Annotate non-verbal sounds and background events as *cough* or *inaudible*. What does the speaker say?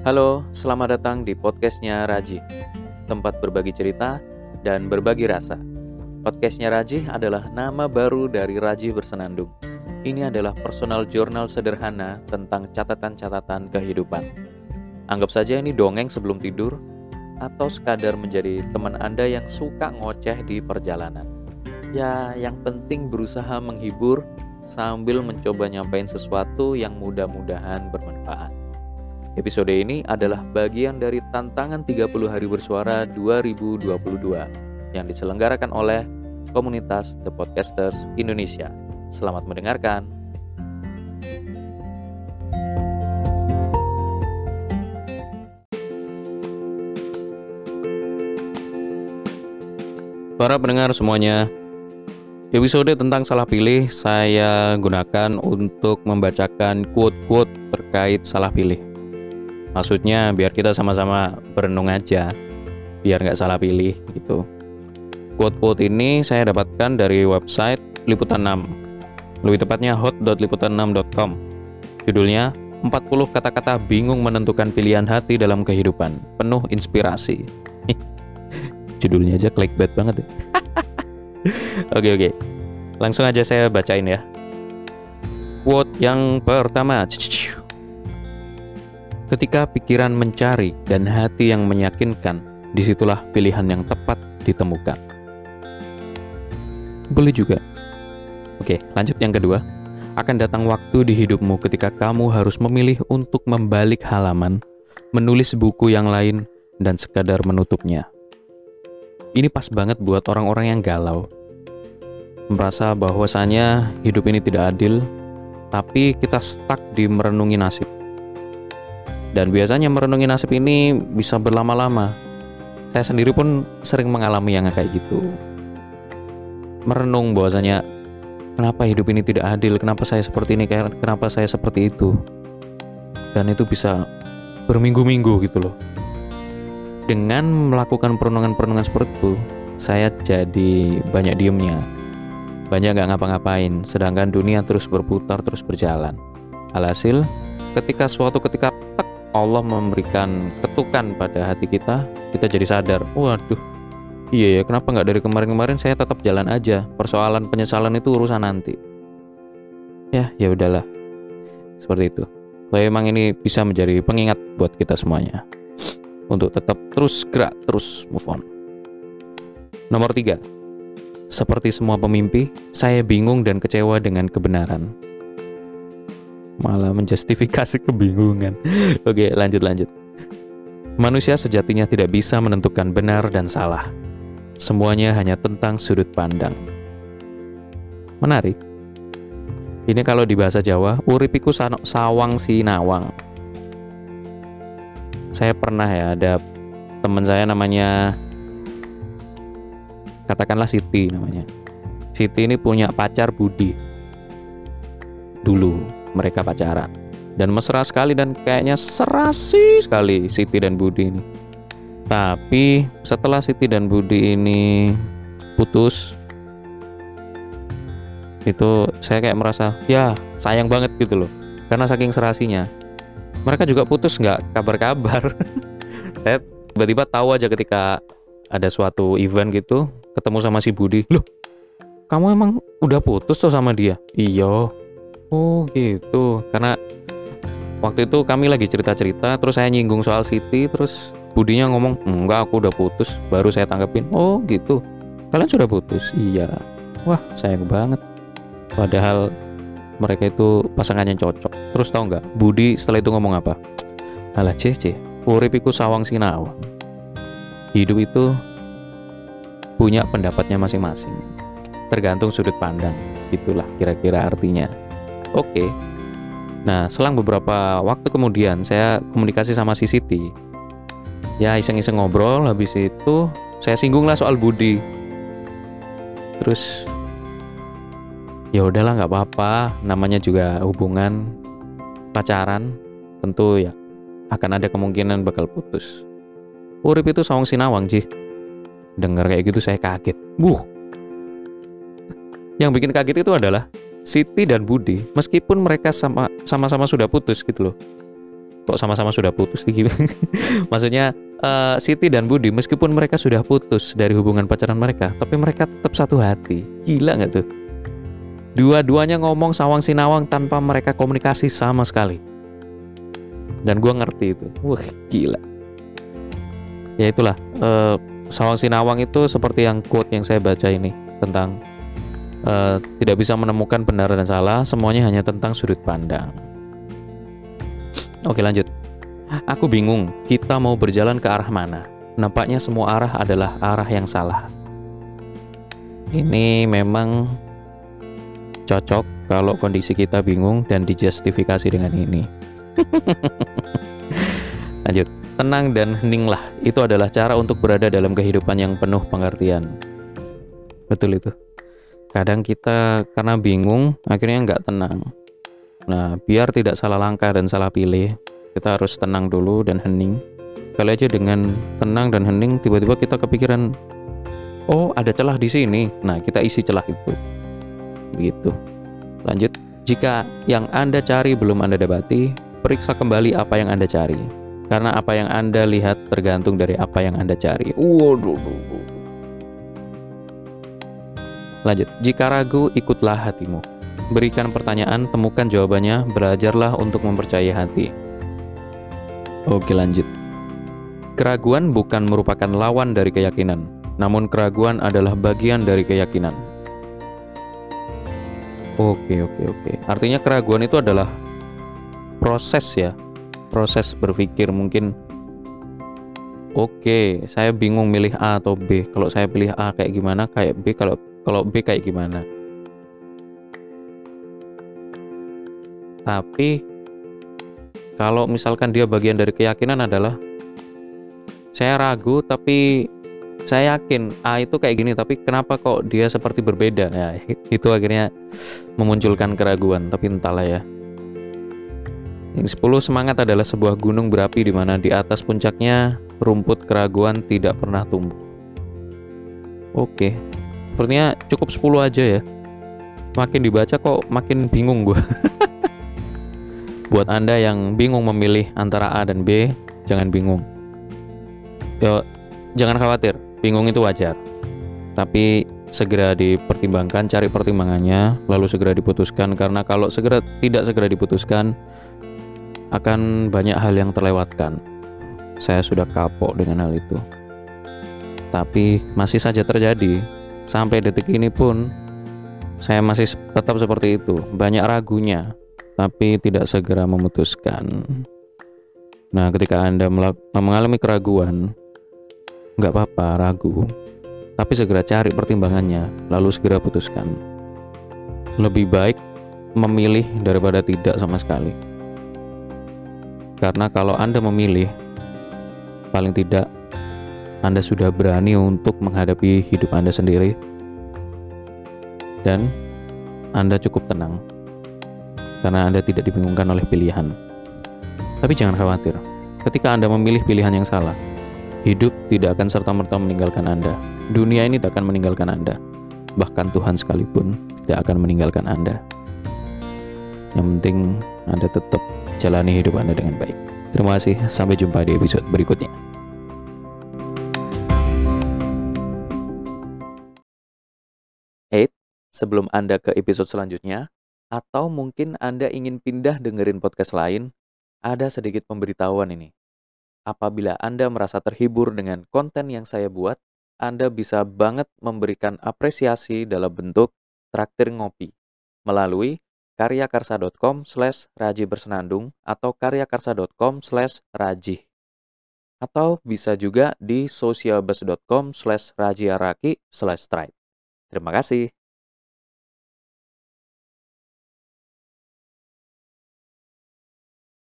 Halo, selamat datang di podcastnya Raji, tempat berbagi cerita dan berbagi rasa. Podcastnya Raji adalah nama baru dari Raji Bersenandung. Ini adalah personal jurnal sederhana tentang catatan-catatan kehidupan. Anggap saja ini dongeng sebelum tidur, atau sekadar menjadi teman Anda yang suka ngoceh di perjalanan. Ya, yang penting berusaha menghibur sambil mencoba nyampein sesuatu yang mudah-mudahan bermanfaat. Episode ini adalah bagian dari tantangan 30 hari bersuara 2022 yang diselenggarakan oleh komunitas The Podcasters Indonesia. Selamat mendengarkan. Para pendengar semuanya, episode tentang salah pilih saya gunakan untuk membacakan quote-quote terkait salah pilih. Maksudnya biar kita sama-sama berenung aja, biar nggak salah pilih gitu. Quote-quote ini saya dapatkan dari website Liputan 6, lebih tepatnya hot.liputan6.com. Judulnya 40 kata-kata bingung menentukan pilihan hati dalam kehidupan, penuh inspirasi. *laughs* Judulnya aja clickbait banget ya. *laughs* oke oke, langsung aja saya bacain ya. Quote yang pertama. Ketika pikiran mencari dan hati yang meyakinkan, di situlah pilihan yang tepat ditemukan. Boleh juga. Oke, lanjut yang kedua. Akan datang waktu di hidupmu ketika kamu harus memilih untuk membalik halaman, menulis buku yang lain, dan sekadar menutupnya. Ini pas banget buat orang-orang yang galau. Merasa bahwasanya hidup ini tidak adil, tapi kita stuck di merenungi nasib dan biasanya merenungi nasib ini bisa berlama-lama. Saya sendiri pun sering mengalami yang kayak gitu. Merenung bahwasanya kenapa hidup ini tidak adil, kenapa saya seperti ini, kenapa saya seperti itu. Dan itu bisa berminggu-minggu gitu loh. Dengan melakukan perenungan-perenungan seperti itu, saya jadi banyak diemnya. Banyak gak ngapa-ngapain, sedangkan dunia terus berputar, terus berjalan. Alhasil, ketika suatu ketika Allah memberikan ketukan pada hati kita, kita jadi sadar, waduh, iya ya kenapa nggak dari kemarin-kemarin saya tetap jalan aja, persoalan penyesalan itu urusan nanti. Ya, ya udahlah, seperti itu. Tapi emang ini bisa menjadi pengingat buat kita semuanya untuk tetap terus gerak, terus move on. Nomor tiga, seperti semua pemimpi, saya bingung dan kecewa dengan kebenaran malah menjustifikasi kebingungan. *laughs* Oke, lanjut lanjut. Manusia sejatinya tidak bisa menentukan benar dan salah. Semuanya hanya tentang sudut pandang. Menarik. Ini kalau di bahasa Jawa, uripiku sawang sinawang. Saya pernah ya ada teman saya namanya katakanlah Siti namanya. Siti ini punya pacar Budi. Dulu mereka pacaran dan mesra sekali dan kayaknya serasi sekali Siti dan Budi ini. Tapi setelah Siti dan Budi ini putus, itu saya kayak merasa ya sayang banget gitu loh, karena saking serasinya. Mereka juga putus nggak kabar-kabar. *laughs* saya tiba-tiba tahu aja ketika ada suatu event gitu, ketemu sama si Budi, loh kamu emang udah putus tuh sama dia? Iya, Oh gitu, karena waktu itu kami lagi cerita-cerita, terus saya nyinggung soal Siti, terus Budinya ngomong, enggak aku udah putus, baru saya tanggepin, oh gitu, kalian sudah putus? Iya, wah sayang banget. Padahal mereka itu pasangannya cocok. Terus tau nggak, Budi setelah itu ngomong apa? Alah cece, uripiku sawang sinawang. Hidup itu punya pendapatnya masing-masing. Tergantung sudut pandang. Itulah kira-kira artinya. Oke. Okay. Nah, selang beberapa waktu kemudian saya komunikasi sama si Siti. Ya iseng-iseng ngobrol, habis itu saya singgunglah soal Budi. Terus ya udahlah nggak apa-apa, namanya juga hubungan pacaran, tentu ya akan ada kemungkinan bakal putus. Urip itu sawang sinawang sih. Dengar kayak gitu saya kaget. Buh. Yang bikin kaget itu adalah Siti dan Budi, meskipun mereka sama sama-sama sudah putus gitu loh. kok sama-sama sudah putus gitu *laughs* maksudnya uh, Siti dan Budi meskipun mereka sudah putus dari hubungan pacaran mereka tapi mereka tetap satu hati. Gila nggak tuh? Dua-duanya ngomong sawang sinawang tanpa mereka komunikasi sama sekali. Dan gue ngerti itu. Wah gila. Ya itulah uh, sawang sinawang itu seperti yang quote yang saya baca ini tentang uh, tidak bisa menemukan benar dan salah semuanya hanya tentang sudut pandang Oke lanjut. Aku bingung, kita mau berjalan ke arah mana? Nampaknya semua arah adalah arah yang salah. Ini memang cocok kalau kondisi kita bingung dan dijustifikasi dengan ini. *laughs* Lanjut. Tenang dan heninglah. Itu adalah cara untuk berada dalam kehidupan yang penuh pengertian. Betul itu. Kadang kita karena bingung, akhirnya nggak tenang. Nah, biar tidak salah langkah dan salah pilih, kita harus tenang dulu dan hening. Kali aja dengan tenang dan hening, tiba-tiba kita kepikiran, oh ada celah di sini. Nah, kita isi celah itu. Begitu. Lanjut, jika yang Anda cari belum Anda dapati, periksa kembali apa yang Anda cari. Karena apa yang Anda lihat tergantung dari apa yang Anda cari. Waduh. Lanjut, jika ragu, ikutlah hatimu. Berikan pertanyaan, temukan jawabannya, belajarlah untuk mempercayai hati. Oke lanjut. Keraguan bukan merupakan lawan dari keyakinan, namun keraguan adalah bagian dari keyakinan. Oke, oke, oke. Artinya keraguan itu adalah proses ya. Proses berpikir mungkin Oke, saya bingung milih A atau B. Kalau saya pilih A kayak gimana, kayak B kalau kalau B kayak gimana. Tapi kalau misalkan dia bagian dari keyakinan adalah saya ragu tapi saya yakin A itu kayak gini tapi kenapa kok dia seperti berbeda? Ya itu akhirnya memunculkan keraguan tapi entahlah ya. Yang 10 semangat adalah sebuah gunung berapi di mana di atas puncaknya rumput keraguan tidak pernah tumbuh. Oke sepertinya cukup 10 aja ya makin dibaca kok makin bingung gue *laughs* Buat Anda yang bingung memilih antara A dan B, jangan bingung. Yo, jangan khawatir, bingung itu wajar. Tapi segera dipertimbangkan, cari pertimbangannya, lalu segera diputuskan karena kalau segera tidak segera diputuskan akan banyak hal yang terlewatkan. Saya sudah kapok dengan hal itu. Tapi masih saja terjadi. Sampai detik ini pun saya masih tetap seperti itu, banyak ragunya, tapi tidak segera memutuskan. Nah, ketika Anda mengalami keraguan, nggak apa-apa ragu, tapi segera cari pertimbangannya, lalu segera putuskan. Lebih baik memilih daripada tidak sama sekali. Karena kalau Anda memilih, paling tidak Anda sudah berani untuk menghadapi hidup Anda sendiri, dan Anda cukup tenang karena Anda tidak dibingungkan oleh pilihan. Tapi jangan khawatir, ketika Anda memilih pilihan yang salah, hidup tidak akan serta-merta meninggalkan Anda. Dunia ini tak akan meninggalkan Anda. Bahkan Tuhan sekalipun tidak akan meninggalkan Anda. Yang penting Anda tetap jalani hidup Anda dengan baik. Terima kasih, sampai jumpa di episode berikutnya. Sebelum Anda ke episode selanjutnya, atau mungkin Anda ingin pindah dengerin podcast lain, ada sedikit pemberitahuan ini. Apabila Anda merasa terhibur dengan konten yang saya buat, Anda bisa banget memberikan apresiasi dalam bentuk traktir ngopi melalui karyakarsa.com slash raji bersenandung atau karyakarsa.com slash raji. Atau bisa juga di socialbus.com slash rajiaraki slash stripe. Terima kasih.